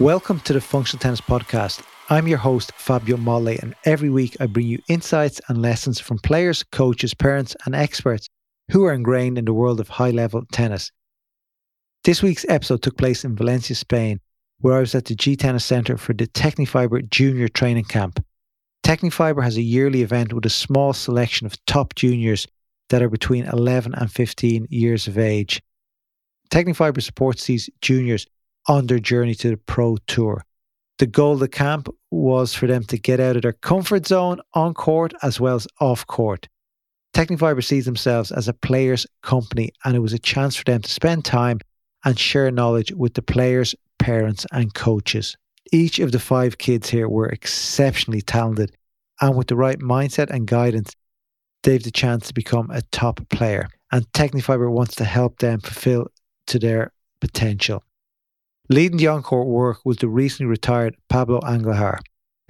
Welcome to the Functional Tennis Podcast. I'm your host, Fabio Molle, and every week I bring you insights and lessons from players, coaches, parents, and experts who are ingrained in the world of high level tennis. This week's episode took place in Valencia, Spain, where I was at the G Tennis Centre for the Tecnifibre Junior Training Camp. Tecnifibre has a yearly event with a small selection of top juniors that are between 11 and 15 years of age. Tecnifibre supports these juniors on their journey to the Pro Tour. The goal of the camp was for them to get out of their comfort zone on court as well as off court. Tecnifibre sees themselves as a players' company, and it was a chance for them to spend time and share knowledge with the players, parents, and coaches. Each of the five kids here were exceptionally talented, and with the right mindset and guidance, they've the chance to become a top player. And Tecnifibre wants to help them fulfill to their potential. Leading the encore work was the recently retired Pablo Andujar,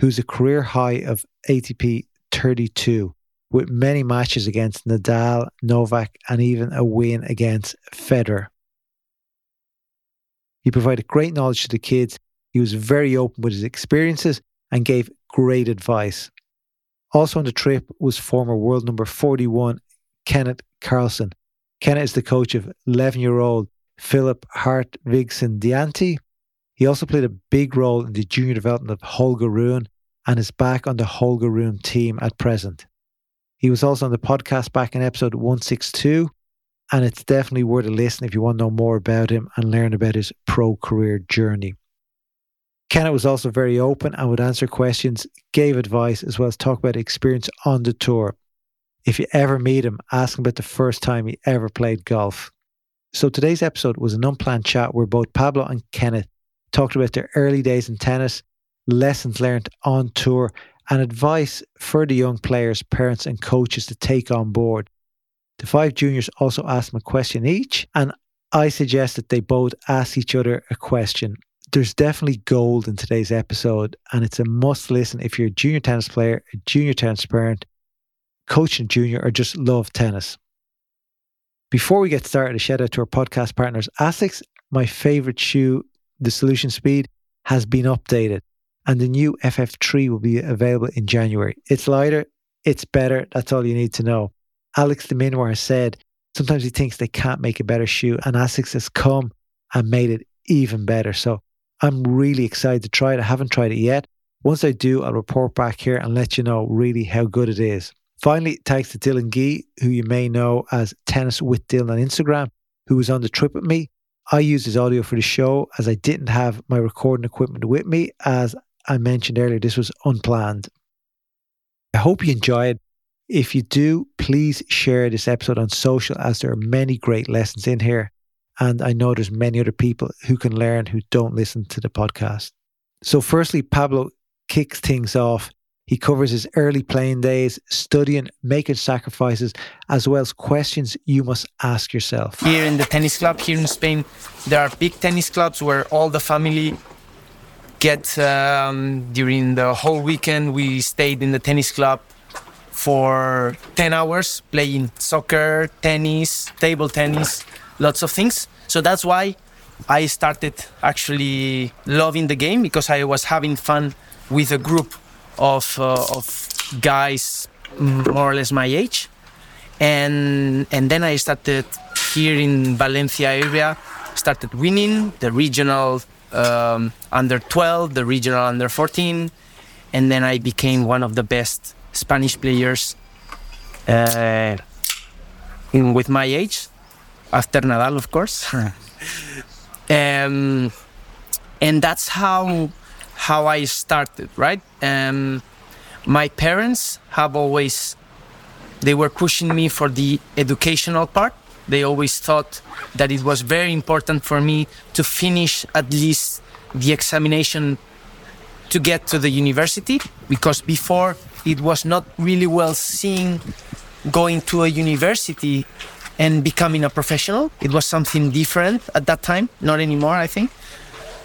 who's a career high of ATP 32, with many matches against Nadal, Novak, and even a win against Federer. He provided great knowledge to the kids. He was very open with his experiences and gave great advice. Also on the trip was former world number 41, Kenneth Carlsen. Kenneth is the coach of 11 year old Philip Hart Vigson Dianti. He also played a big role in the junior development of Holger Rune and is back on the Holger Rune team at present. He was also on the podcast back in episode 162, and it's definitely worth a listen if you want to know more about him and learn about his pro career journey. Kenneth was also very open and would answer questions, gave advice, as well as talk about experience on the tour. If you ever meet him, ask him about the first time he ever played golf. So today's episode was an unplanned chat where both Pablo and Kenneth talked about their early days in tennis, lessons learned on tour, and advice for the young players, parents, and coaches to take on board. The five juniors also asked them a question each, and I suggest that they both ask each other a question. There's definitely gold in today's episode, and it's a must listen if you're a junior tennis player, a junior tennis parent, coach and junior, or just love tennis. Before we get started, a shout out to our podcast partners. ASICS, my favorite shoe, the Solution Speed, has been updated and the new FF3 will be available in January. It's lighter, it's better. That's all you need to know. Alex de Minaur has said sometimes he thinks they can't make a better shoe, and ASICS has come and made it even better. So I'm really excited to try it. I haven't tried it yet. Once I do, I'll report back here and let you know really how good it is. Finally, thanks to Dylan Gee, who you may know as Tennis with Dylan on Instagram, who was on the trip with me. I used his audio for the show as I didn't have my recording equipment with me. As I mentioned earlier, this was unplanned. I hope you enjoyed. It if you do, please share this episode on social as there are many great lessons in here. And I know there's many other people who can learn who don't listen to the podcast. So, firstly, Pablo kicks things off he covers his early playing days, studying, making sacrifices, as well as questions you must ask yourself. Here in the tennis club here in Spain, there are big tennis clubs where all the family get um, during the whole weekend. We stayed in the tennis club for 10 hours playing soccer, tennis, table tennis, lots of things. So that's why I started actually loving the game because I was having fun with a group of uh, of guys more or less my age, and and then I started here in Valencia area, started winning the regional um, under 12, the regional under 14, and then I became one of the best Spanish players uh, in, with my age, after Nadal, of course. um, and that's how how I started, right? Um, my parents have always they were pushing me for the educational part. They always thought that it was very important for me to finish at least the examination to get to the university because before it was not really well seen going to a university and becoming a professional. It was something different at that time, not anymore, I think.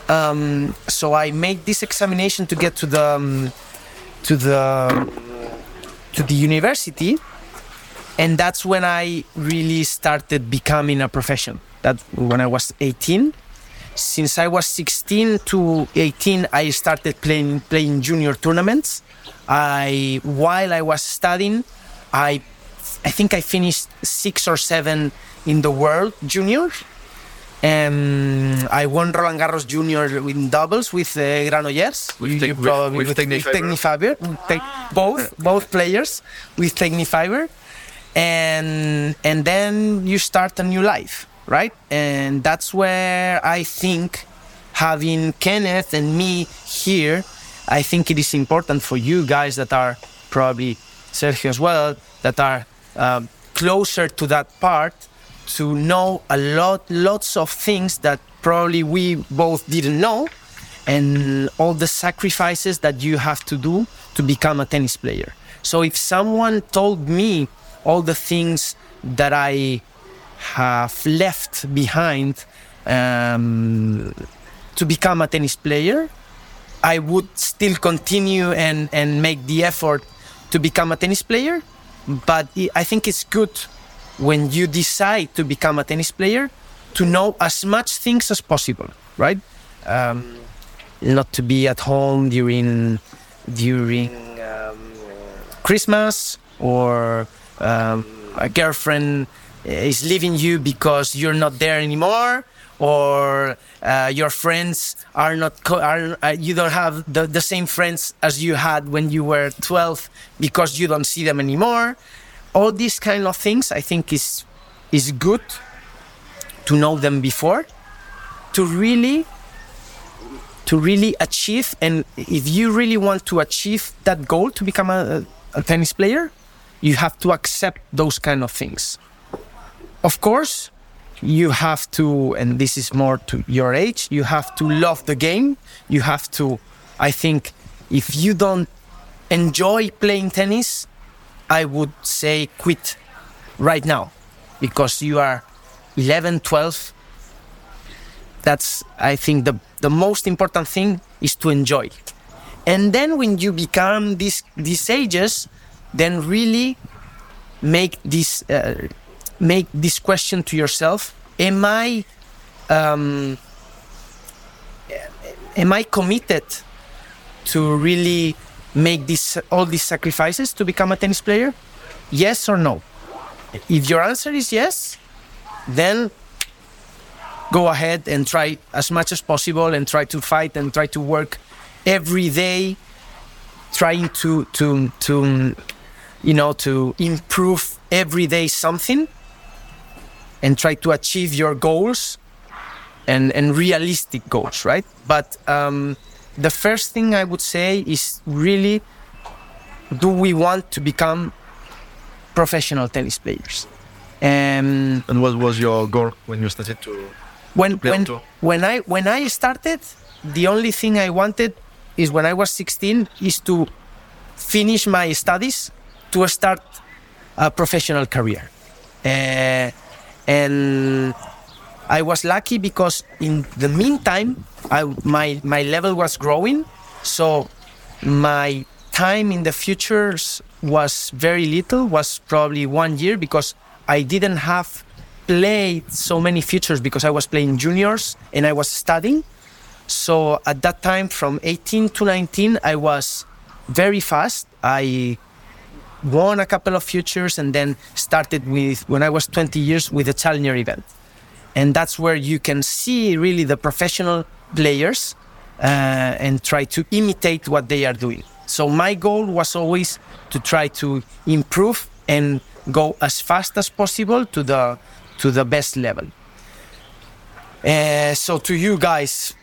Um, so I made this examination to get to the um, to the to the university, and that's when I really started becoming a profession. That when I was 18, since I was 16 to 18, I started playing playing junior tournaments. I while I was studying, I I think I finished six or seven in the world junior. And I won Roland Garros Junior in doubles with uh, Granollers. With, te- with, with, with Tecnifibre. both both players with Tecnifibre, and and then you start a new life, right? And that's where I think having Kenneth and me here, I think it is important for you guys that are probably Sergio as well that are um, closer to that part to know a lot, lots of things that probably we both didn't know, and all the sacrifices that you have to do to become a tennis player. So if someone told me all the things that I have left behind um, to become a tennis player, I would still continue and, and make the effort to become a tennis player. But I think it's good when you decide to become a tennis player to know as much things as possible, right? Um, not to be at home during during um, Christmas or um, a girlfriend is leaving you because you're not there anymore or uh, your friends are not are uh, you don't have the, the same friends as you had when you were 12 because you don't see them anymore all these kind of things I think is is good to know them before. To really to really achieve and if you really want to achieve that goal to become a, a tennis player you have to accept those kind of things. Of course you have to and this is more to your age you have to love the game. You have to i think if you don't enjoy playing tennis I would say quit right now because you are 11, 12. That's, I think, the, the most important thing is to enjoy. And then when you become these, these ages, then really make this, uh, make this question to yourself Am I, um, am I committed to really make this all these sacrifices to become a tennis player? Yes or no? If your answer is yes, then go ahead and try as much as possible and try to fight and try to work every day trying to to to you know to improve every day something and try to achieve your goals and and realistic goals right but um the first thing I would say is really do we want to become professional tennis players? Um, and what was your goal when you started to when when when I when I started, the only thing I wanted is when I was 16 is to finish my studies to start a professional career, uh, and I was lucky because in the meantime, I, my my level was growing, so my time in the futures was very little. Was probably one year because I didn't have played so many futures because I was playing juniors and I was studying. So at that time, from 18 to 19, I was very fast. I won a couple of futures and then started with when I was 20 years with a challenger event and that's where you can see really the professional players uh, and try to imitate what they are doing. So my goal was always to try to improve and go as fast as possible to the to the best level. Uh, so to you guys,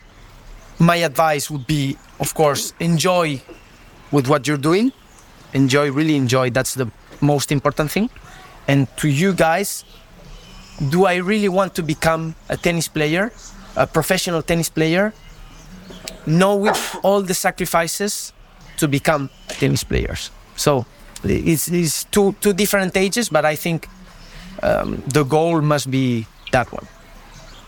my advice would be, of course, enjoy with what you're doing. Enjoy, really enjoy. That's the most important thing. And to you guys, do I really want to become a tennis player, a professional tennis player? Know with all the sacrifices to become tennis players. So it's, it's two, two different ages, but I think um, the goal must be that one.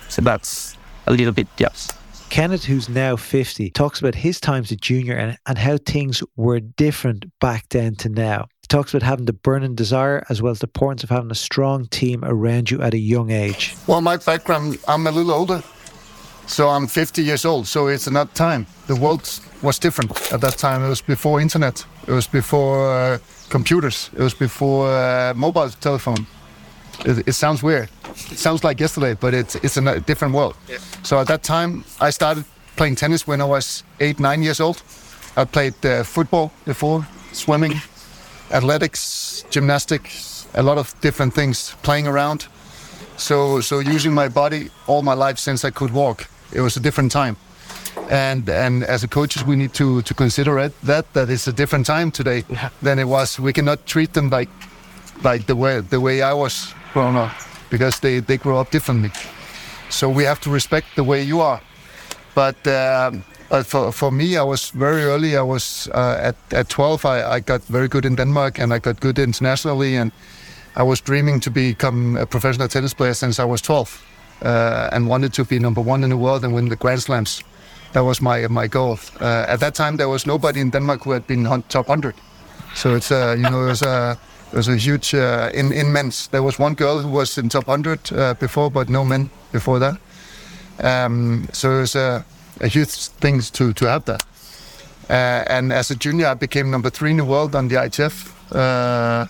So that's a little bit, yes. Kenneth, who's now 50, talks about his times as a junior and, and how things were different back then to now. He talks about having the burning desire as well as the importance of having a strong team around you at a young age. Well, my background, I'm a little older. So I'm 50 years old. So it's another time. The world was different at that time. It was before internet. It was before uh, computers. It was before uh, mobile telephone. It, it, sounds weird. It sounds like yesterday, but it's it's a different world. Yeah. So at that time, I started playing tennis when I was eight, nine years old. I played uh, football before, swimming, athletics, gymnastics, a lot of different things, playing around. So so using my body all my life since I could walk. It was a different time and and as a coaches we need to to consider it that that is a different time today yeah. than it was we cannot treat them like like the way the way I was grown up because they they grow up differently so we have to respect the way you are but um, for for me I was very early I was uh, at at 12 I, I got very good in Denmark and I got good internationally and I was dreaming to become a professional tennis player since I was 12 uh, and wanted to be number one in the world and win the Grand Slams that was my my goal. Uh, at that time, there was nobody in Denmark who had been on top 100. So it's uh, you know it was a it was a huge uh, in in men's. There was one girl who was in top 100 uh, before, but no men before that. Um, so it was a, a huge thing to to have that. Uh, and as a junior, I became number three in the world on the ITF. Uh,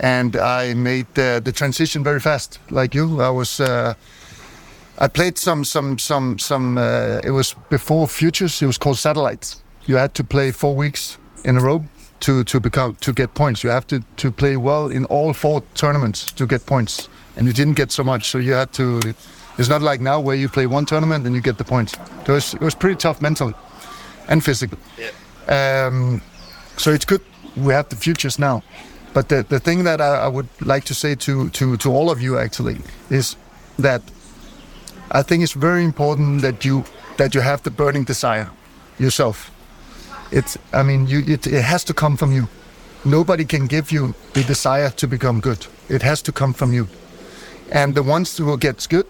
and I made the transition very fast, like you. I was I played some some some some. Uh, it was before futures. It was called satellites. You had to play four weeks in a row to to become to get points. You have to to play well in all four tournaments to get points, and you didn't get so much. So you had to. It's not like now where you play one tournament and you get the points. It was it was pretty tough mentally and physically. Yeah. Um, so it's good we have the futures now. But the, the thing that I, I would like to say to, to, to all of you actually is that I think it's very important that you that you have the burning desire yourself. It's I mean you it, it has to come from you. Nobody can give you the desire to become good. It has to come from you. And the ones who gets good,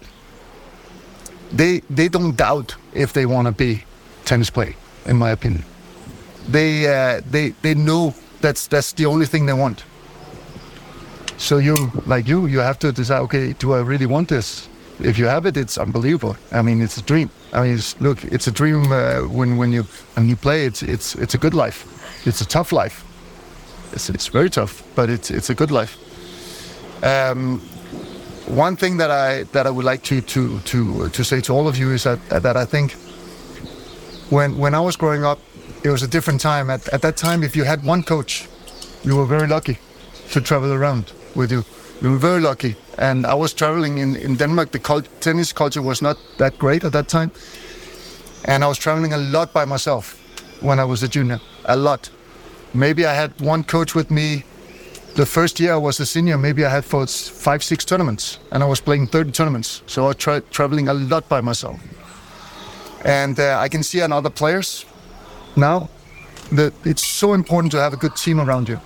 they they don't doubt if they want to be tennis player, in my opinion. They uh, they they know that's that's the only thing they want. So you like you you have to decide. Okay, do I really want this? if you have it, it's unbelievable. I mean, it's a dream. I mean, it's, look, it's a dream uh, when when you when you play. It's it's it's a good life. It's a tough life. It's it's very tough, but it's it's a good life. Um, one thing that I that I would like to to to to say to all of you is that that I think when when I was growing up, it was a different time. At at that time, if you had one coach, you were very lucky to travel around with you we were very lucky. And I was traveling in, in Denmark. The cult- tennis culture was not that great at that time. And I was traveling a lot by myself when I was a junior. A lot. Maybe I had one coach with me. The first year I was a senior, maybe I had for five, six tournaments. And I was playing 30 tournaments. So I was tra- traveling a lot by myself. And uh, I can see on other players now that it's so important to have a good team around you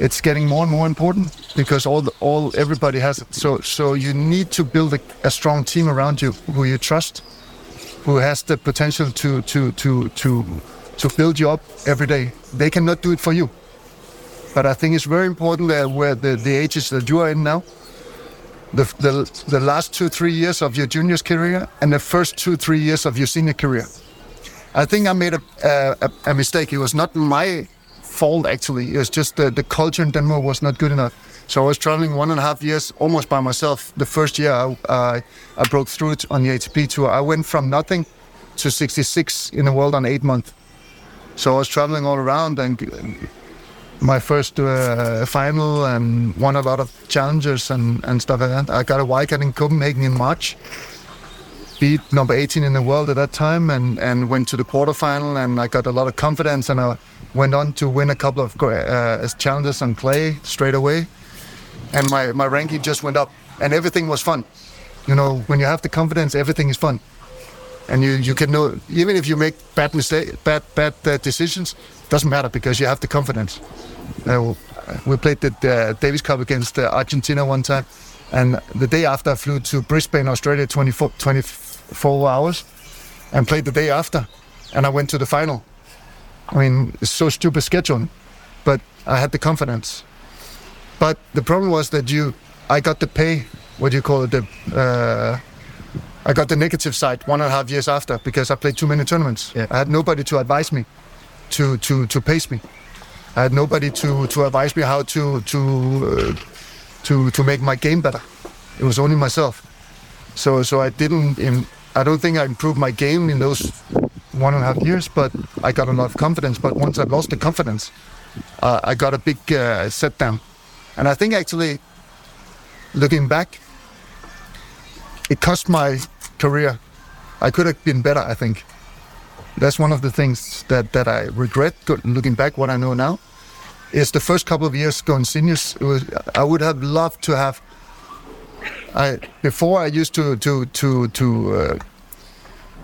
it's getting more and more important because all the, all everybody has it. So so you need to build a, a, strong team around you who you trust, who has the potential to to to to to build you up every day. They cannot do it for you, but I think it's very important that where the the ages that you are in now. The, the, the last two three years of your junior's career and the first two three years of your senior career. I think I made a, a, a mistake. It was not my fault actually. It was just the, the culture in Denmark was not good enough. So I was traveling one and a half years almost by myself. The first year I, uh, I broke through it on the ATP tour. I went from nothing to 66 in the world on eight months. So I was traveling all around and my first uh, final and won a lot of challenges and, and stuff like that. I got a wildcard in Copenhagen in March beat number 18 in the world at that time and, and went to the quarterfinal and I got a lot of confidence and I went on to win a couple of uh, challenges on clay straight away and my, my ranking just went up and everything was fun. You know, when you have the confidence, everything is fun. And you, you can know, even if you make bad mistake, bad bad uh, decisions, doesn't matter because you have the confidence. Uh, we played the uh, Davis Cup against uh, Argentina one time, and the day after I flew to Brisbane, Australia, 24, 24 hours and played the day after. And I went to the final. I mean, it's so stupid scheduling, but I had the confidence. But the problem was that you, I got to pay, what do you call it, the, uh, I got the negative side one and a half years after because I played too many tournaments. Yeah. I had nobody to advise me, to to to pace me. I had nobody to to advise me how to to uh, to to make my game better. It was only myself. So so I didn't. I don't think I improved my game in those one and a half years, but I got a lot of confidence. But once I lost the confidence, uh, I got a big uh, set down. And I think actually, looking back, it cost my career. I could have been better, I think. That's one of the things that, that I regret looking back, what I know now, is the first couple of years going seniors. Was, I would have loved to have. I before I used to to to to uh,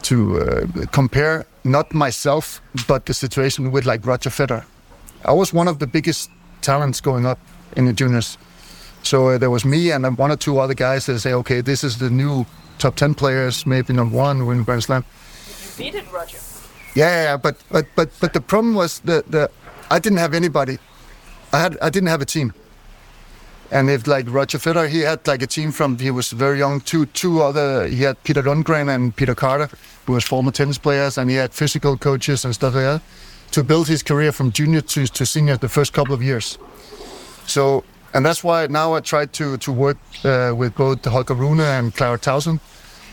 to uh, compare not myself but the situation with like Roger Federer. I was one of the biggest talents going up in the juniors. So uh, there was me and one or two other guys that say, okay, this is the new top 10 players, maybe not one win Grand Slam. You beat it, Roger. Yeah, yeah, yeah, but but but but the problem was that the I didn't have anybody. I had I didn't have a team. And if like Roger Federer, he had like a team from he was very young. Two two other he had Peter Lundgren and Peter Carter, who was former tennis players, and he had physical coaches and stuff like that to build his career from junior to, to senior the first couple of years. So and that's why now I tried to to work uh, with both Holger Rune and Clara Tauson,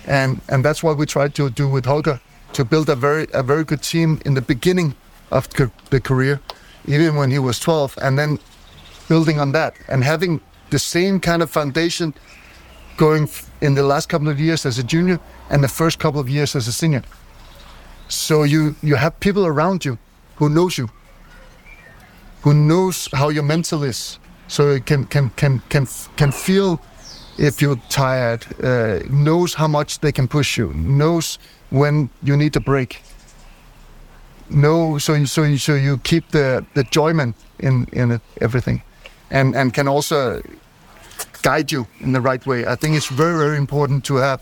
and and that's what we tried to do with Holger to build a very a very good team in the beginning of the career, even when he was 12, and then building on that and having the same kind of foundation going in the last couple of years as a junior and the first couple of years as a senior. So you you have people around you who knows you, who knows how your mental is, so it can can can can can feel if you're tired, uh, knows how much they can push you, knows when you need a break. No, so so so you keep the the enjoyment in in it, everything, and and can also guide you in the right way. I think it's very very important to have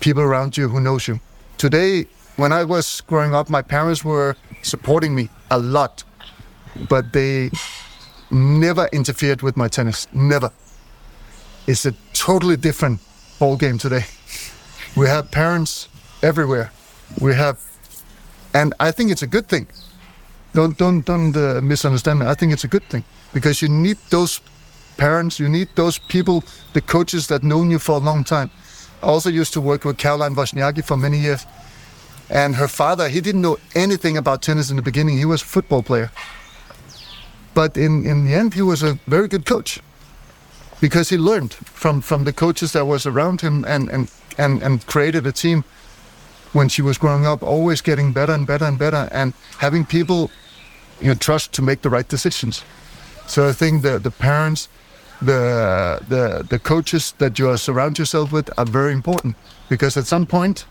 people around you who knows you. Today, when I was growing up, my parents were supporting me a lot, but they never interfered with my tennis. Never. It's a totally different ball game today. We have parents everywhere. We have, and I think it's a good thing. Don't don't don't uh, misunderstand me. I think it's a good thing because you need those parents. You need those people, the coaches that known you for a long time. I also used to work with Caroline Wozniacki for many years, and her father he didn't know anything about tennis in the beginning. He was a football player, but in in the end he was a very good coach because he learned from from the coaches that was around him and and and, and created a team when she was growing up always getting better and better and better and having people you know trust to make the right decisions. So i think the the parents the the the coaches that you surround yourself with are very important because at some point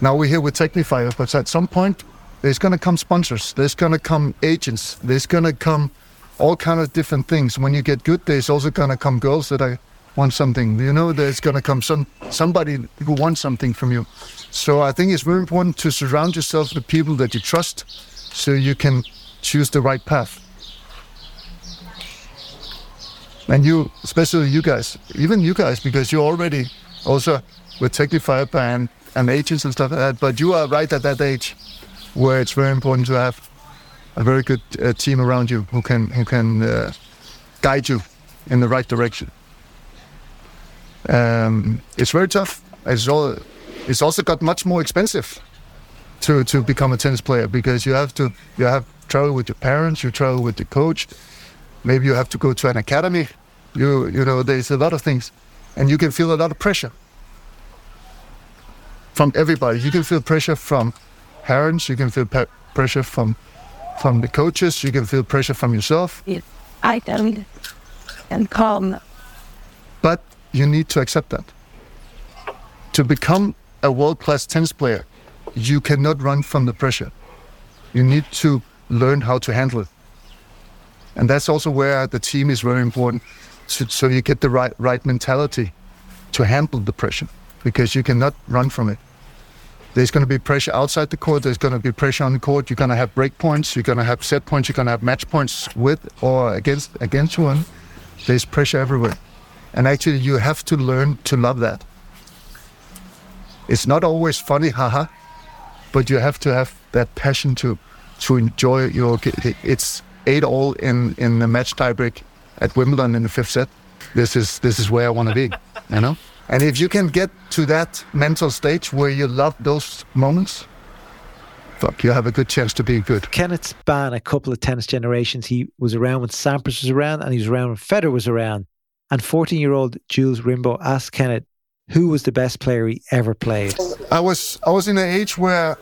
now we're here with Tecnifibre, but at some point there's gonna come sponsors, there's gonna come agents, there's gonna come all kind of different things. When you get good, there's also gonna come girls that I want something. You know, there's gonna come some somebody who wants something from you. So I think it's very important to surround yourself with people that you trust, so you can choose the right path. And you, especially you guys, even you guys, because you're already also with Tecnifibre and and agents and stuff like that. But you are right at that age where it's very important to have a very good uh, team around you who can who can uh, guide you in the right direction. Um, it's very tough. It's all. It's also got much more expensive to to become a tennis player because you have to you have travel with your parents, you travel with the coach. Maybe you have to go to an academy. You you know there's a lot of things, and you can feel a lot of pressure from everybody. You can feel pressure from parents. You can feel pe- pressure from from the coaches. You can feel pressure from yourself. I don't and calm. But you need to accept that. To become a world class tennis player, you cannot run from the pressure. You need to learn how to handle it. And that's also where the team is very important. So, so you get the right, right mentality to handle the pressure because you cannot run from it. There's going to be pressure outside the court. There's going to be pressure on the court. You're going to have break points. You're going to have set points. You're going to have match points with or against against one. There's pressure everywhere, and actually you have to learn to love that. It's not always funny, haha, but you have to have that passion to to enjoy your. It's eight all in in the match tiebreak at Wimbledon in the fifth set. This is this is where I want to be, you know. And if you can get to that mental stage where you love those moments, fuck, you have a good chance to be good. Kenneth span a couple of tennis generations. He was around when Sampras was around, and he was around when Federer was around. And 14-year-old Jules Rimbaud asked Kenneth who was the best player he ever played. I was I was in an age where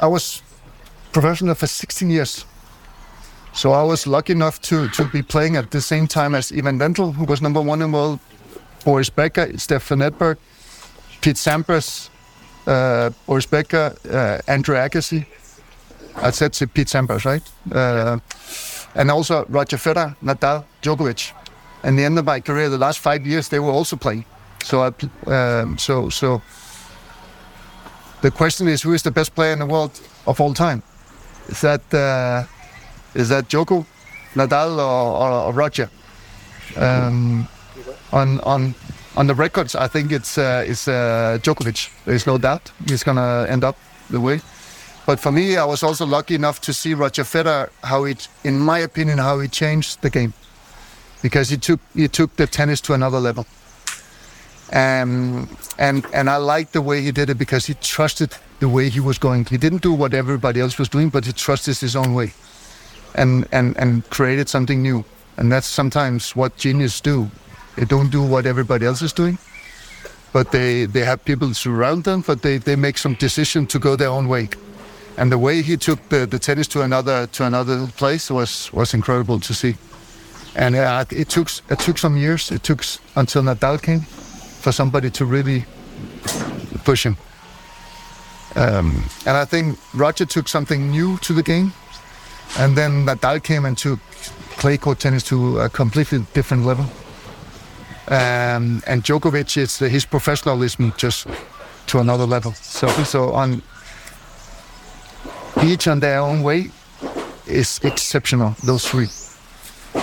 I was professional for 16 years. So I was lucky enough to, to be playing at the same time as Ivan Lendl, who was number one in the world, Boris Becker, Stefan Edberg, Pete Sampras, uh, Boris Becker, uh, Andre Agassi. I said to Pete Sampras, right? Uh, and also Roger Federer, Nadal, Djokovic. And the end of my career, the last five years, they were also playing. So I, um, so so. The question is, who is the best player in the world of all time? Is that uh, is that Djoko, Nadal, or, or, or Roger? Um, on on on the records, I think it's uh, it's uh, Djokovic. There's no doubt he's gonna end up the way. But for me, I was also lucky enough to see Roger Federer how it, in my opinion, how he changed the game, because he took he took the tennis to another level. Um, and and I liked the way he did it because he trusted the way he was going. He didn't do what everybody else was doing, but he trusted his own way, and and and created something new. And that's sometimes what genius do. They don't do what everybody else is doing, but they they have people surround them, but they they make some decision to go their own way. And the way he took the, the tennis to another to another place was was incredible to see. And uh, it took it took some years. It took until Nadal came for somebody to really push him. Um, and I think Roger took something new to the game, and then Nadal came and took clay court tennis to a completely different level. Um, and Djokovic is his professionalism just to another level. So, so on each on their own way is exceptional. Those three.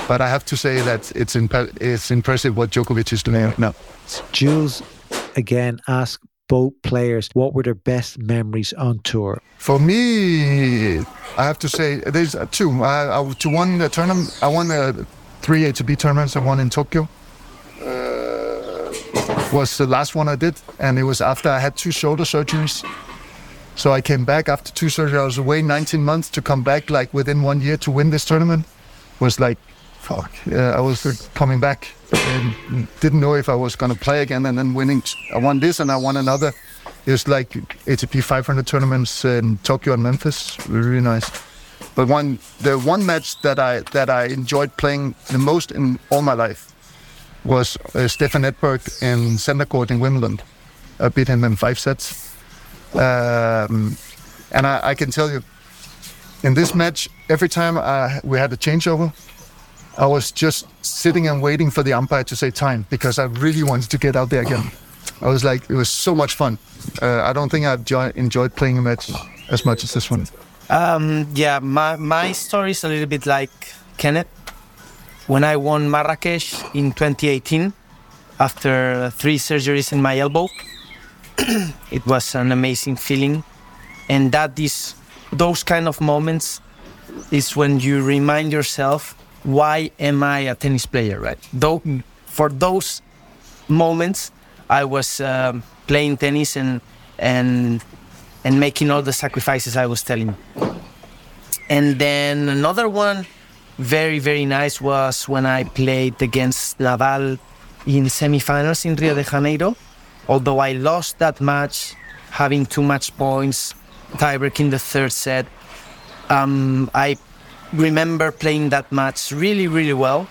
But I have to say that it's imp- it's impressive what Djokovic is doing now. Jules again asked both players what were their best memories on tour. For me, I have to say there's two. I, I to won the tournament. I won the three ATP tournaments. I won in Tokyo. Was the last one I did, and it was after I had two shoulder surgeries. So I came back after two surgeries. I was away 19 months to come back like within one year to win this tournament. Was like fuck, I was coming back and didn't know if I was to play again. And then winning, I won this and I won another. It was like ATP 500 tournaments in Tokyo and Memphis. Really nice. But one, the one match that I that I enjoyed playing the most in all my life was uh, Stefan Edberg in center court in Wimbledon. I beat him in five sets. Um, and I, I, can tell you, in this match, every time I, we had a changeover, I was just sitting and waiting for the umpire to say time because I really wanted to get out there again. I was like, it was so much fun. Uh, I don't think I've jo- enjoyed playing a match as much as this one. Um, yeah, my, my story is a little bit like Kenneth. When I won Marrakesh in 2018, after three surgeries in my elbow, it was an amazing feeling. And that is, those kind of moments is when you remind yourself why am I a tennis player, right? Though for those moments, I was um, playing tennis and and and making all the sacrifices I was telling. And then another one, very very nice, was when I played against Nadal in semifinals in Rio de Janeiro. Although I lost that match, having too much points, tiebreak in the third set. Um, I remember playing that match really, really well,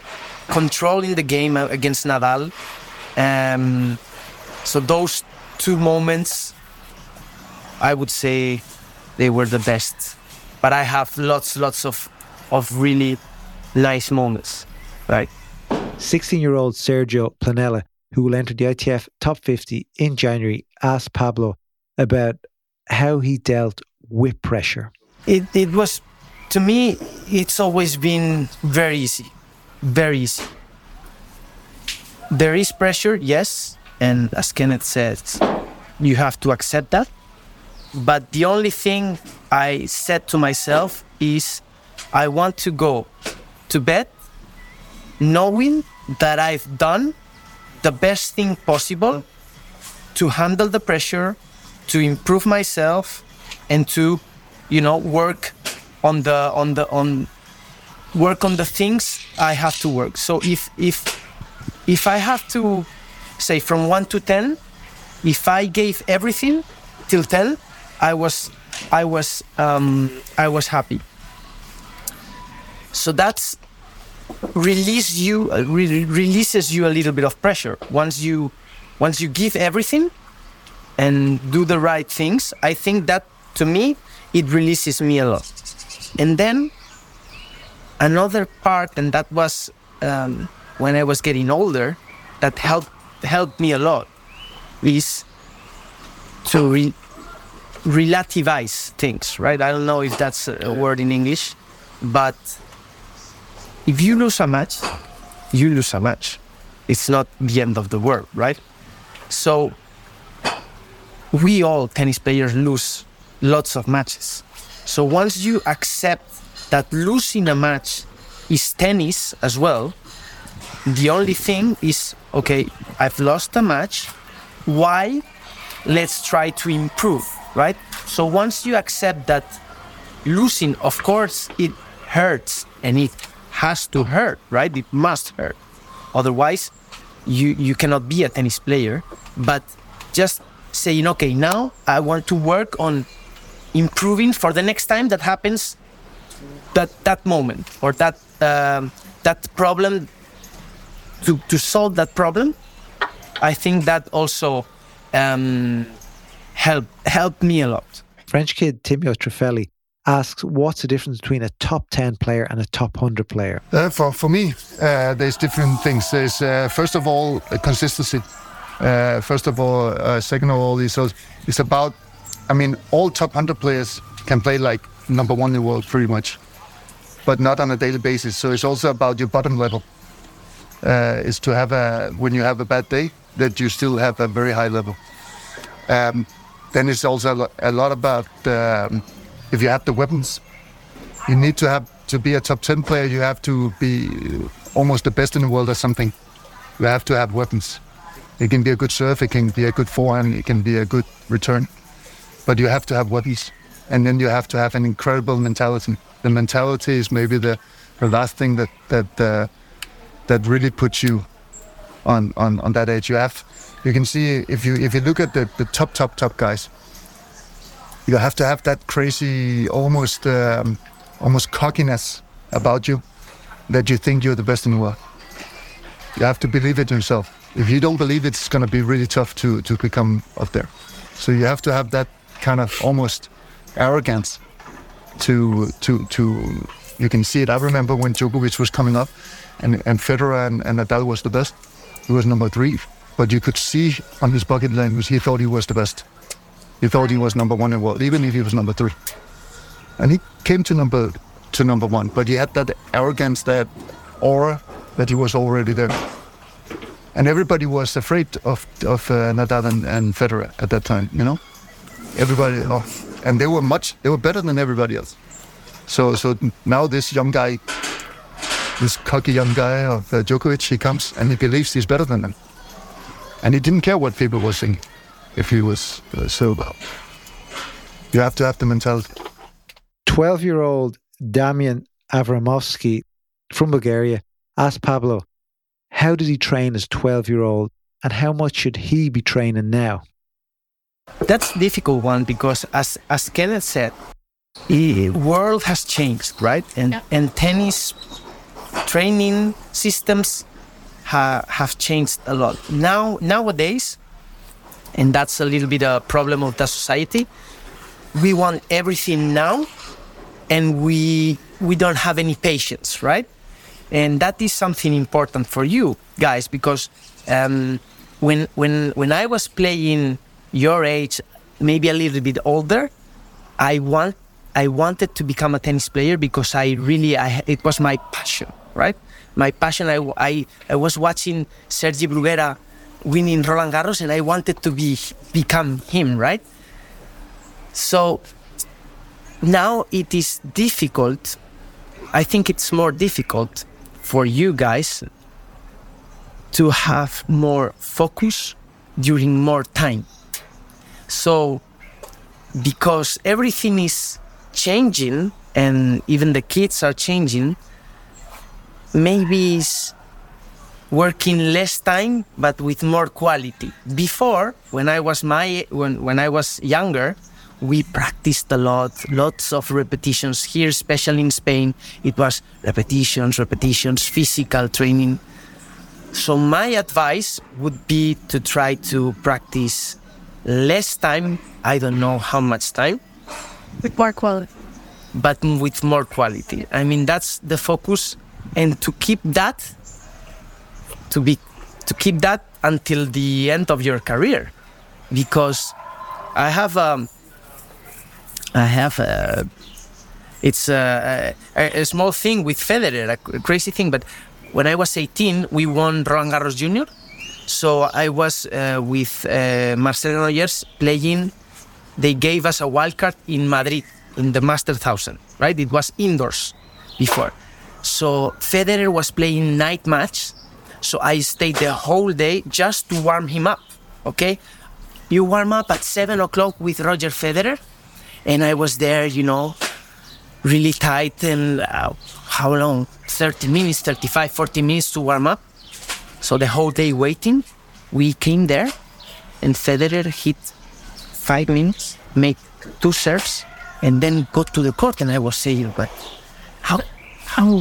controlling the game against Nadal. Um, so those two moments, I would say, they were the best. But I have lots, lots of, of really nice moments, right? 16-year-old Sergio Planella, who will enter the ITF Top 50 in January, asked Pablo about how he dealt with pressure. It, it was to me, it's always been very easy, very easy. There is pressure, yes, and as Kenneth says, you have to accept that. But the only thing I said to myself is I want to go to bed knowing that I've done the best thing possible to handle the pressure, to improve myself, and to, you know, work on the on the on work on the things I have to work. So if if if I have to say from one to ten, if I gave everything till ten, I was I was um, I was happy. So that's release you uh, re- releases you a little bit of pressure. Once you once you give everything and do the right things i think that to me it releases me a lot. And then another part and that was um, when i was getting older that helped helped me a lot is to re- relativize things right? I don't know if that's a word in english but if you lose a match, you lose a match. It's not the end of the world, right? So we all tennis players lose lots of matches. So once you accept that losing a match is tennis as well, the only thing is okay, I've lost a match. Why? Let's try to improve, right? So once you accept that losing, of course, it hurts and it has to hurt, right? It must hurt. Otherwise, you, you cannot be a tennis player. But just saying, okay, now I want to work on improving for the next time that happens that that moment or that um, that problem to, to solve that problem i think that also um, helped helped me a lot French kid Timio Treffelli asks what's the difference between a top 10 player and a top 100 player? Uh, for for me, uh, there's different things. There's uh, first of all uh, consistency. Uh, first of all, uh, second of all, is so it's about. I mean, all top hundred players can play like number one in the world, pretty much, but not on a daily basis. So it's also about your bottom level. Uh, is to have a when you have a bad day that you still have a very high level. Um, then it's also a a lot about um, if you have the weapons. You need to have to be a top ten player. You have to be almost the best in the world or something. You have to have weapons. It can be a good serve, it can be a good forehand, it can be a good return, but you have to have weapons, and then you have to have an incredible mentality. The mentality is maybe the, the last thing that that uh, that really puts you on, on on that edge. You have you can see if you if you look at the, the top top top guys, you have to have that crazy almost um, almost cockiness about you that you think you're the best in the world. You have to believe it yourself. If you don't believe it, it's going to be really tough to to become up there. So you have to have that kind of almost arrogance to to to. You can see it. I remember when Djokovic was coming up, and and Federer and, and Nadal was the best. He was number three, but you could see on his bucket language he thought he was the best. He thought he was number one in the world, even if he was number three. And he came to number to number one, but he had that arrogance, that aura that he was already there. And everybody was afraid of of uh, Nadal and, and Federer at that time. You know, everybody, oh, and they were much, they were better than everybody else. So so now this young guy, this cocky young guy of uh, Djokovic, he comes and he believes he's better than them, and he didn't care what people were saying, if he was uh, sober. You have to have the mentality. 12 year old Damian Avramovsky from Bulgaria asked Pablo, how did he train as 12 year old and how much should he be training now? That's a difficult one because as as Kenneth said, the world has changed, right? And Yeah. and tennis training systems ha, have changed a lot. Now nowadays, and that's a little bit a problem of the society. We want everything now, and we we don't have any patience, right? And that is something important for you guys because um, when when when I was playing your age, maybe a little bit older, I want I wanted to become a tennis player because I really I, it was my passion, right? My passion. I, I, I was watching Sergi Bruguera winning Roland Garros, and I wanted to be become him, right? So now it is difficult. I think it's more difficult for you guys to have more focus during more time. So, because everything is changing and even the kids are changing, maybe it's working less time but with more quality. Before, when I was my when when I was younger, we practiced a lot, lots of repetitions here, especially in Spain. It was repetitions, repetitions, physical training. So my advice would be to try to practice less time. I don't know how much time, With more quality. but with more quality. I mean, that's the focus, and to keep that, to be, to keep that until the end of your career, because I have um, I have a, it's a, a, a small thing with Federer, a crazy thing, but when I was 18, we won Roland Garros Junior. So I was uh, with uh, Marcel Granollers playing. They gave us a wild card in Madrid in the Master 1000, right? It was indoors before. So Federer was playing night match. So I stayed the whole day just to warm him up. Okay, you warm up at seven o'clock with Roger Federer, and I was there, you know, really tight and uh, how long 30 minutes 35 40 minutes to warm up so the whole day waiting we came there and federer hit five minutes made two serves and then got to the court and i was saying but how how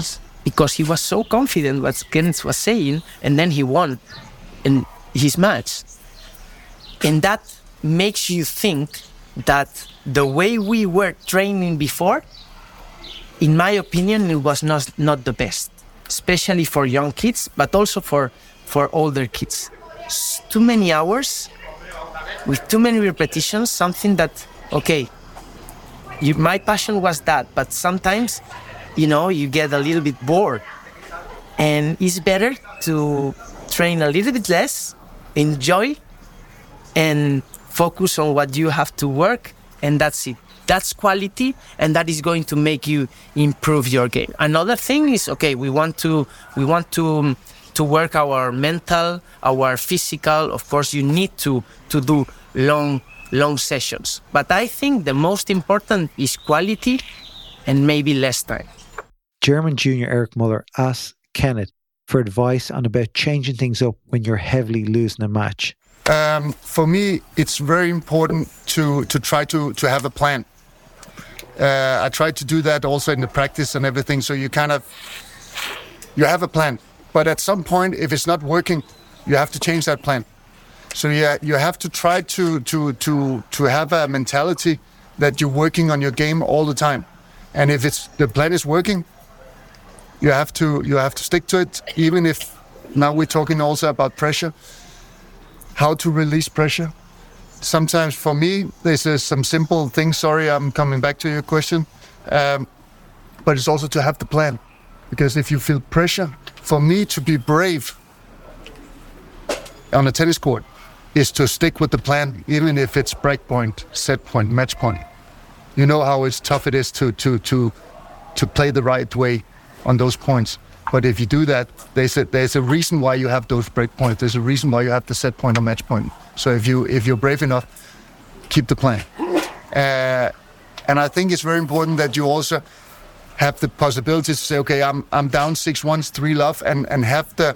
because he was so confident what Kenneth was saying and then he won in his match and that makes you think that the way we were training before in my opinion, it was not not the best, especially for young kids, but also for for older kids. Too many hours with too many repetitions. Something that okay, you, my passion was that, but sometimes, you know, you get a little bit bored, and it's better to train a little bit less, enjoy, and focus on what you have to work, and that's it. That's quality and that is going to make you improve your game. Another thing is okay we want to we want to um, to work our mental our physical. Of course you need to to do long long sessions. But i think the most important is quality and maybe less time German junior Eric Muller asks Kenneth for advice on about changing things up when you're heavily losing a match. Um, for me, it's very important to to try to to have a plan. Uh, I try to do that also in the practice and everything. So you kind of you have a plan, but at some point, if it's not working, you have to change that plan. So yeah, you have to try to to to to have a mentality that you're working on your game all the time, and if it's the plan is working, you have to you have to stick to it, even if now we're talking also about pressure how to release pressure. Sometimes for me, this is some simple things. Sorry, I'm coming back to your question. Um, but it's also to have the plan. Because if you feel pressure, for me to be brave on a tennis court is to stick with the plan, even if it's break point, set point, match point. You know how it's tough it is to to to to play the right way on those points. But if you do that, there's a, there's a reason why you have those break points. There's a reason why you have the set point or match point. So if you if you're brave enough, keep the plan. Uh, and I think it's very important that you also have the possibility to say, okay, I'm I'm down six one, three love, and and have the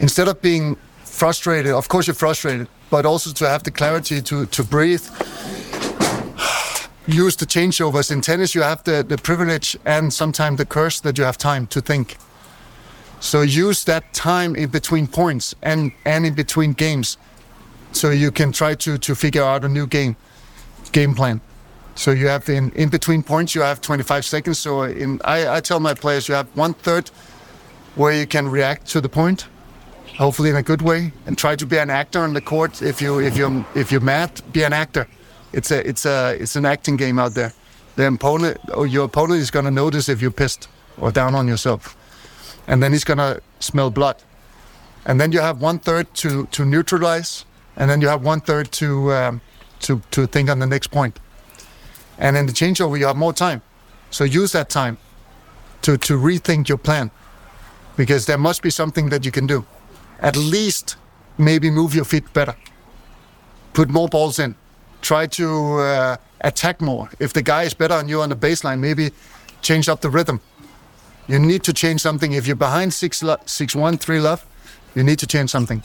instead of being frustrated. Of course, you're frustrated, but also to have the clarity to to breathe. Use the changeovers in tennis. You have the, the privilege and sometimes the curse that you have time to think. So use that time in between points and, and in between games, so you can try to to figure out a new game game plan. So you have in in between points you have 25 seconds. So in I, I tell my players you have one third where you can react to the point, hopefully in a good way, and try to be an actor on the court. If you if you if you're mad, be an actor. It's a it's a it's an acting game out there. The opponent or your opponent is gonna notice if you're pissed or down on yourself, and then he's gonna smell blood. and then you have one third to to neutralize, and then you have one third to um, to to think on the next point. And in the changeover, you have more time, so use that time to to rethink your plan, because there must be something that you can do. At least maybe move your feet better, put more balls in, try to uh, attack more. If the guy is better on you on the baseline, maybe change up the rhythm. You need to change something. If you're behind six, lo- six one, three love, you need to change something.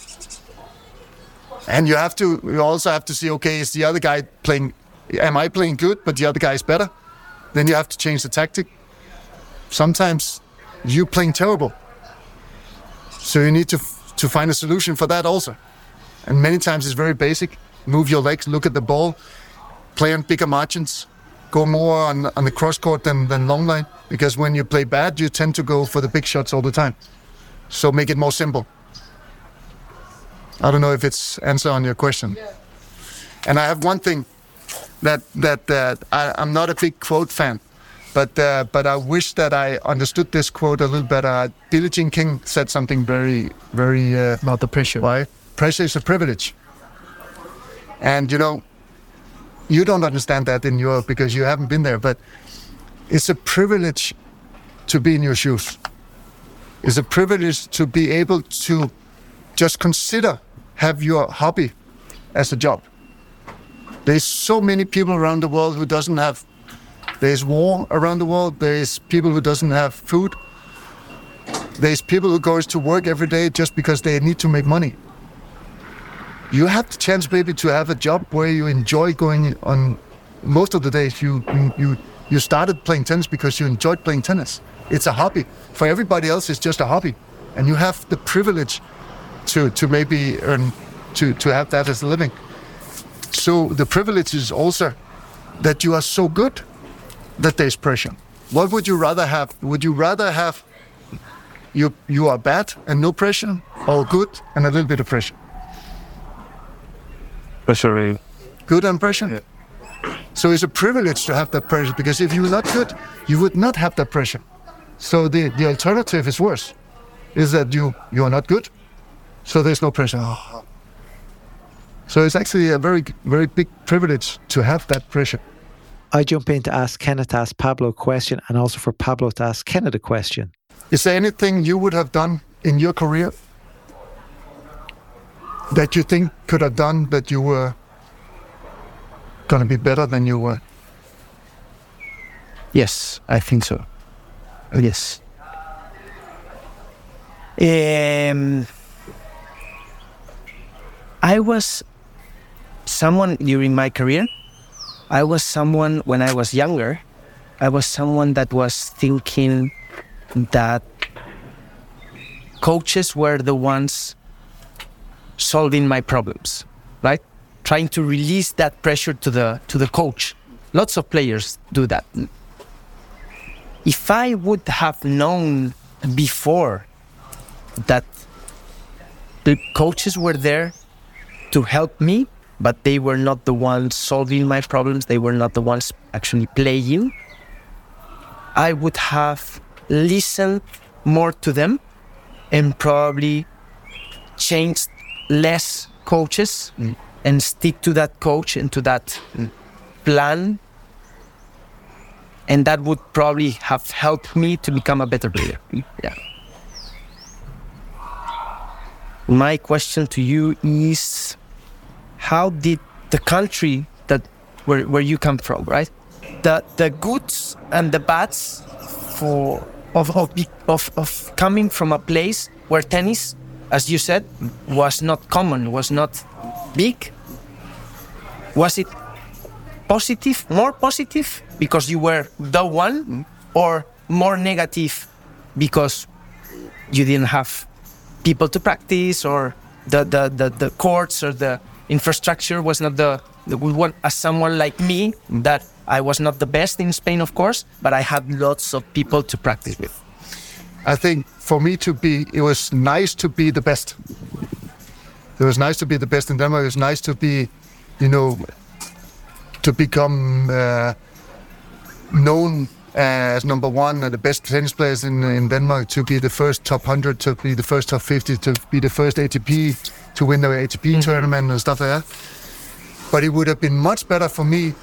And you have to. You also have to see. Okay, is the other guy playing? Am I playing good, but the other guy is better? Then you have to change the tactic. Sometimes you playing terrible, so you need to to find a solution for that also. And many times it's very basic. Move your legs, look at the ball, play on bigger margins, go more on, on the cross court than, than long line. Because when you play bad, you tend to go for the big shots all the time. So make it more simple. I don't know if it's answer on your question. And I have one thing that that that I, I'm not a big quote fan, but uh, but I wish that I understood this quote a little better. Billie Jean King said something very very uh, About the pressure. why? Pressure is a privilege. And you know, you don't understand that in Europe because you haven't been there, but it's a privilege to be in your shoes. It's a privilege to be able to just consider have your hobby as a job. There's so many people around the world who doesn't have there's war around the world, there's people who doesn't have food. There's people who goes to work every day just because they need to make money you have the chance maybe to have a job where you enjoy going on most of the days you you you started playing tennis because you enjoyed playing tennis. It's a hobby. For everybody else it's just a hobby. And you have the privilege to to maybe earn to to have that as a living. So the privilege is also that you are so good that there's pressure. What would you rather have? Would you rather have you you are bad and no pressure or good and a little bit of pressure Pressure. good and pressure. So it's a privilege to have that pressure because if you were not good, you would not have that pressure. So the, the alternative is worse, is that you you are not good, so there's no pressure. Oh. So it's actually a very very big privilege to have that pressure. I jump in to ask Kenneth to ask Pablo a question and also for Pablo to ask Kenneth a question. Is there anything you would have done in your career that you think could have done that you were going to be better than you were? Yes, I think so. Yes. Um, I was someone during my career. I was someone when I was younger. I was someone that was thinking that coaches were the ones solving my problems, right? Trying to release that pressure to the to the coach. Lots of players do that. If I would have known before that the coaches were there to help me, but they were not the ones solving my problems, they were not the ones actually playing, I would have listened more to them and probably changed less coaches mm. and stick to that coach and to that mm. plan. And that would probably have helped me to become a better player. Mm. Yeah. My question to you is how did the country that where, where you come from right? The the goods and the bads for of of, of of coming from a place where tennis as you said was not common was not big. Was it positive more positive because you were the one or more negative because you didn't have people to practice or the, the, the, the courts or the infrastructure was not the, the good one? As someone like me that i was not the best in spain of course but i had lots of people to practice with I think for me to be, it was nice to be the best. It was nice to be the best in Denmark. It was nice to be, you know, to become uh, known as number one and the best tennis players in, in Denmark to be the first top 100, to be the first top 50, to be the first ATP, to win the ATP tournament and stuff like that. But it would have been much better for me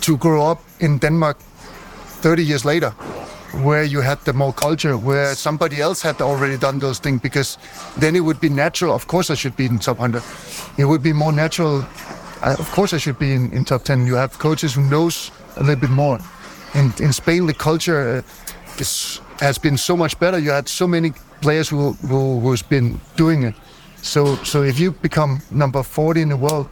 to grow up in Denmark 30 years later, where you had the more culture, where somebody else had already done those things, because then it would be natural. Of course, I should be in top 100. It would be more natural. I, of course, I should be in, in top 10. You have coaches who knows a little bit more. In, in Spain, the culture uh, is, has been so much better. You had so many players who, who who's been doing it. So so if you become number 40 in the world,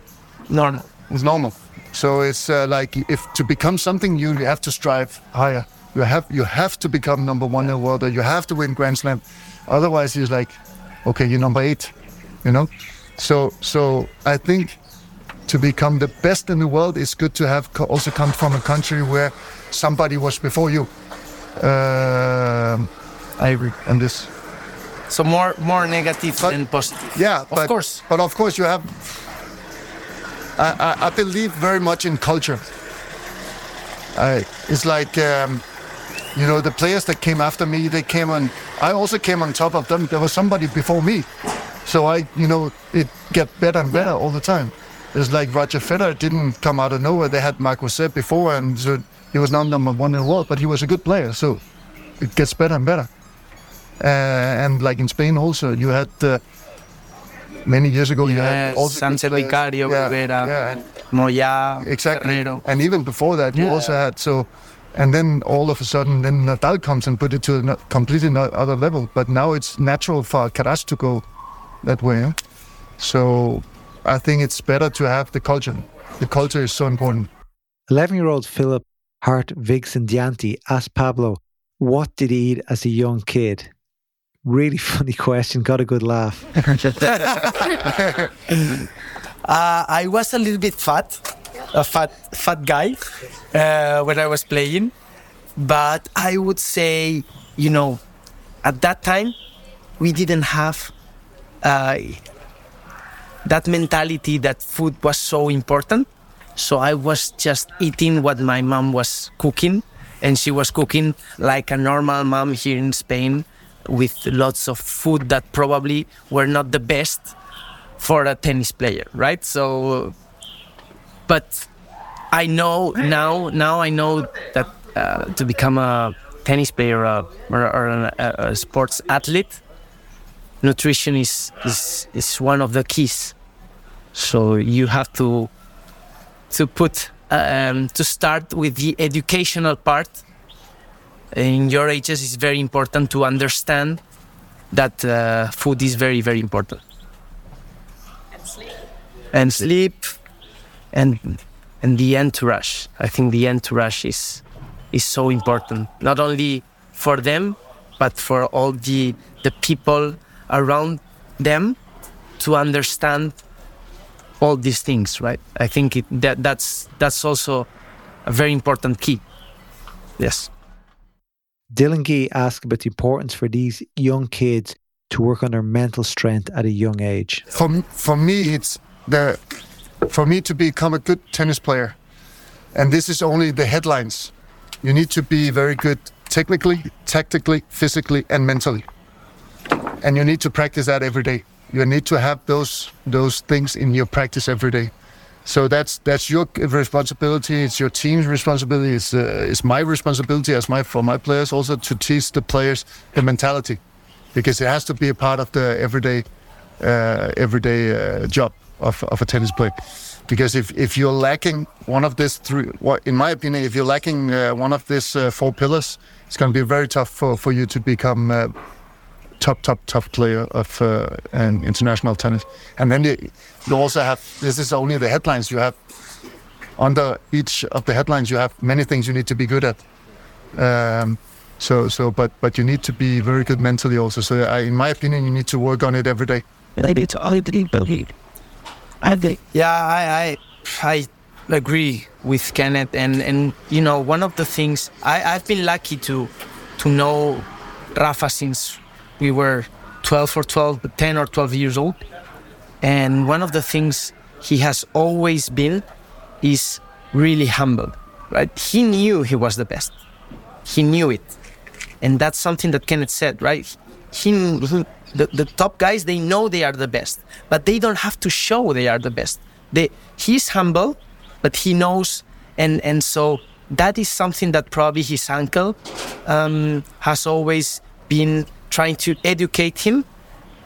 No, it's normal. So it's uh, like if to become something, you have to strive higher. You have you have to become number one in the world, or you have to win Grand Slam. Otherwise, it's like, okay, you're number eight. You know. So so I think to become the best in the world, it's good to have co- also come from a country where somebody was before you. Um I agree. on this, So more more negative But- than positive. yeah, Of but, course. But of course, you have. I, I, I believe very much in culture. I, it's like, um, you know, the players that came after me, they came on. I also came on top of them. There was somebody before me, so I, you know, it get better and better all the time. It's like Roger Federer didn't come out of nowhere. They had Marc Rosset before, and so he was not number one in the world, but he was a good player. So it gets better and better. Uh, and like in Spain, also you had uh, many years ago. you had Yes, also good Sánchez. Vicario, yeah, Rivera. yeah, and Moya, exactly. Ferrero. And even before that, you Yeah. also had so, and then all of a sudden, then Nadal comes and put it to a completely no- other level. But now it's natural for Alcaraz to go that way. So I think it's better to have the culture. The culture is so important. 11 year old Philip Hart Vigsandianti asked Pablo, What did he eat as a young kid? Really funny question. Got a good laugh. Uh, I was a little bit fat, a fat fat guy uh, when I was playing, but I would say, you know, at that time we didn't have uh, that mentality that food was so important. So I was just eating what my mom was cooking, and she was cooking like a normal mom here in Spain, with lots of food that probably were not the best for a tennis player, right? So, but I know now. Now I know that uh, to become a tennis player uh, or, or an, a, a sports athlete, nutrition is, is is one of the keys. So you have to to put um, to start with the educational part. In your ages, it's very important to understand that uh, food is very very important and sleep and and and the entourage. I think the entourage is is so important not only for them but for all the the people around them to understand all these things right? I think it, that that's that's also a very important key. Yes. Dylan Gee asked about the importance for these young kids to work on their mental strength at a young age. For for me, it's the for me to become a good tennis player, and this is only the headlines. You need to be very good technically, tactically, physically, and mentally, and you need to practice that every day. You need to have those those things in your practice every day. So that's that's your responsibility. It's your team's responsibility. It's uh, it's my responsibility as my for my players also to teach the players the mentality, because it has to be a part of the everyday uh, everyday uh, job of, of a tennis player. Because if, if you're lacking one of these three, well, in my opinion, if you're lacking uh, one of these uh, four pillars, it's going to be very tough for, for you to become uh, top, top, top player of uh, an international tennis. And then you, you also have, this is only the headlines you have. Under each of the headlines, you have many things you need to be good at. Um, so, so, but, but you need to be very good mentally also. So, I, in my opinion, you need to work on it every day. Yeah, I, I I agree with Kenneth, and and you know one of the things I I've been lucky to to know Rafa since we were 12 or 12, 10 or 12 years old, and one of the things he has always been is really humble, right? He knew he was the best, he knew it, and that's something that Kenneth said, right? He the, the top guys they know they are the best, but they don't have to show they are the best. They he's humble, but he knows, and and so that is something that probably his uncle um, has always been trying to educate him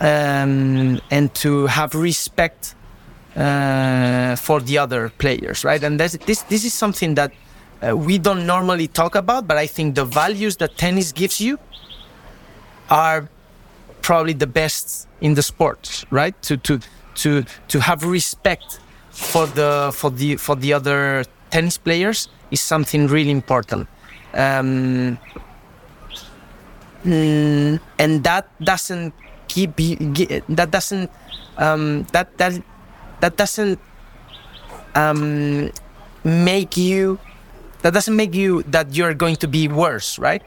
um, and to have respect uh, for the other players, right? And this this is something that uh, we don't normally talk about, but I think the values that tennis gives you are probably the best in the sport, right? To to to to have respect for the for the for the other tennis players is something really important. Um, mm, and that doesn't keep that doesn't um, that that that doesn't um, make you that doesn't make you that you're going to be worse right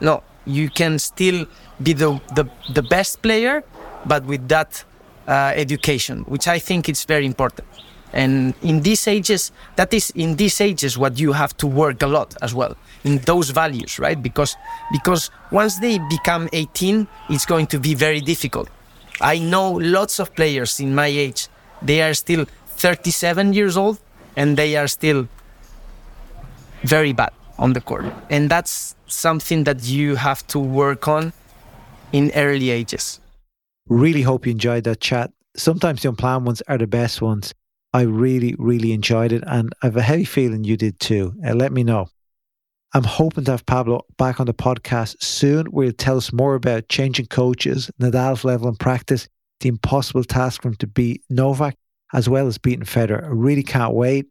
no you can still be the the, the best player but with that uh, education which i think is very important. And in these ages that is in these ages what you have to work a lot as well in those values right? Because because once they become 18 it's going to be very difficult. I know lots of players in my age they are still 37 years old and they are still very bad on the court. And that's something that you have to work on in early ages really hope you enjoyed that chat sometimes the unplanned ones are the best ones I really, really enjoyed it, and I have a heavy feeling you did too. Uh, let me know. I'm hoping to have Pablo back on the podcast soon, where he'll tell us more about changing coaches, Nadal's level in practice, the impossible task for him to beat Novak, as well as beating Federer. I really can't wait.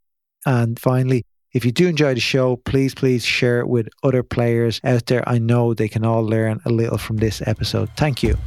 And finally, if you do enjoy the show, please, please share it with other players out there. I know they can all learn a little from this episode. Thank you.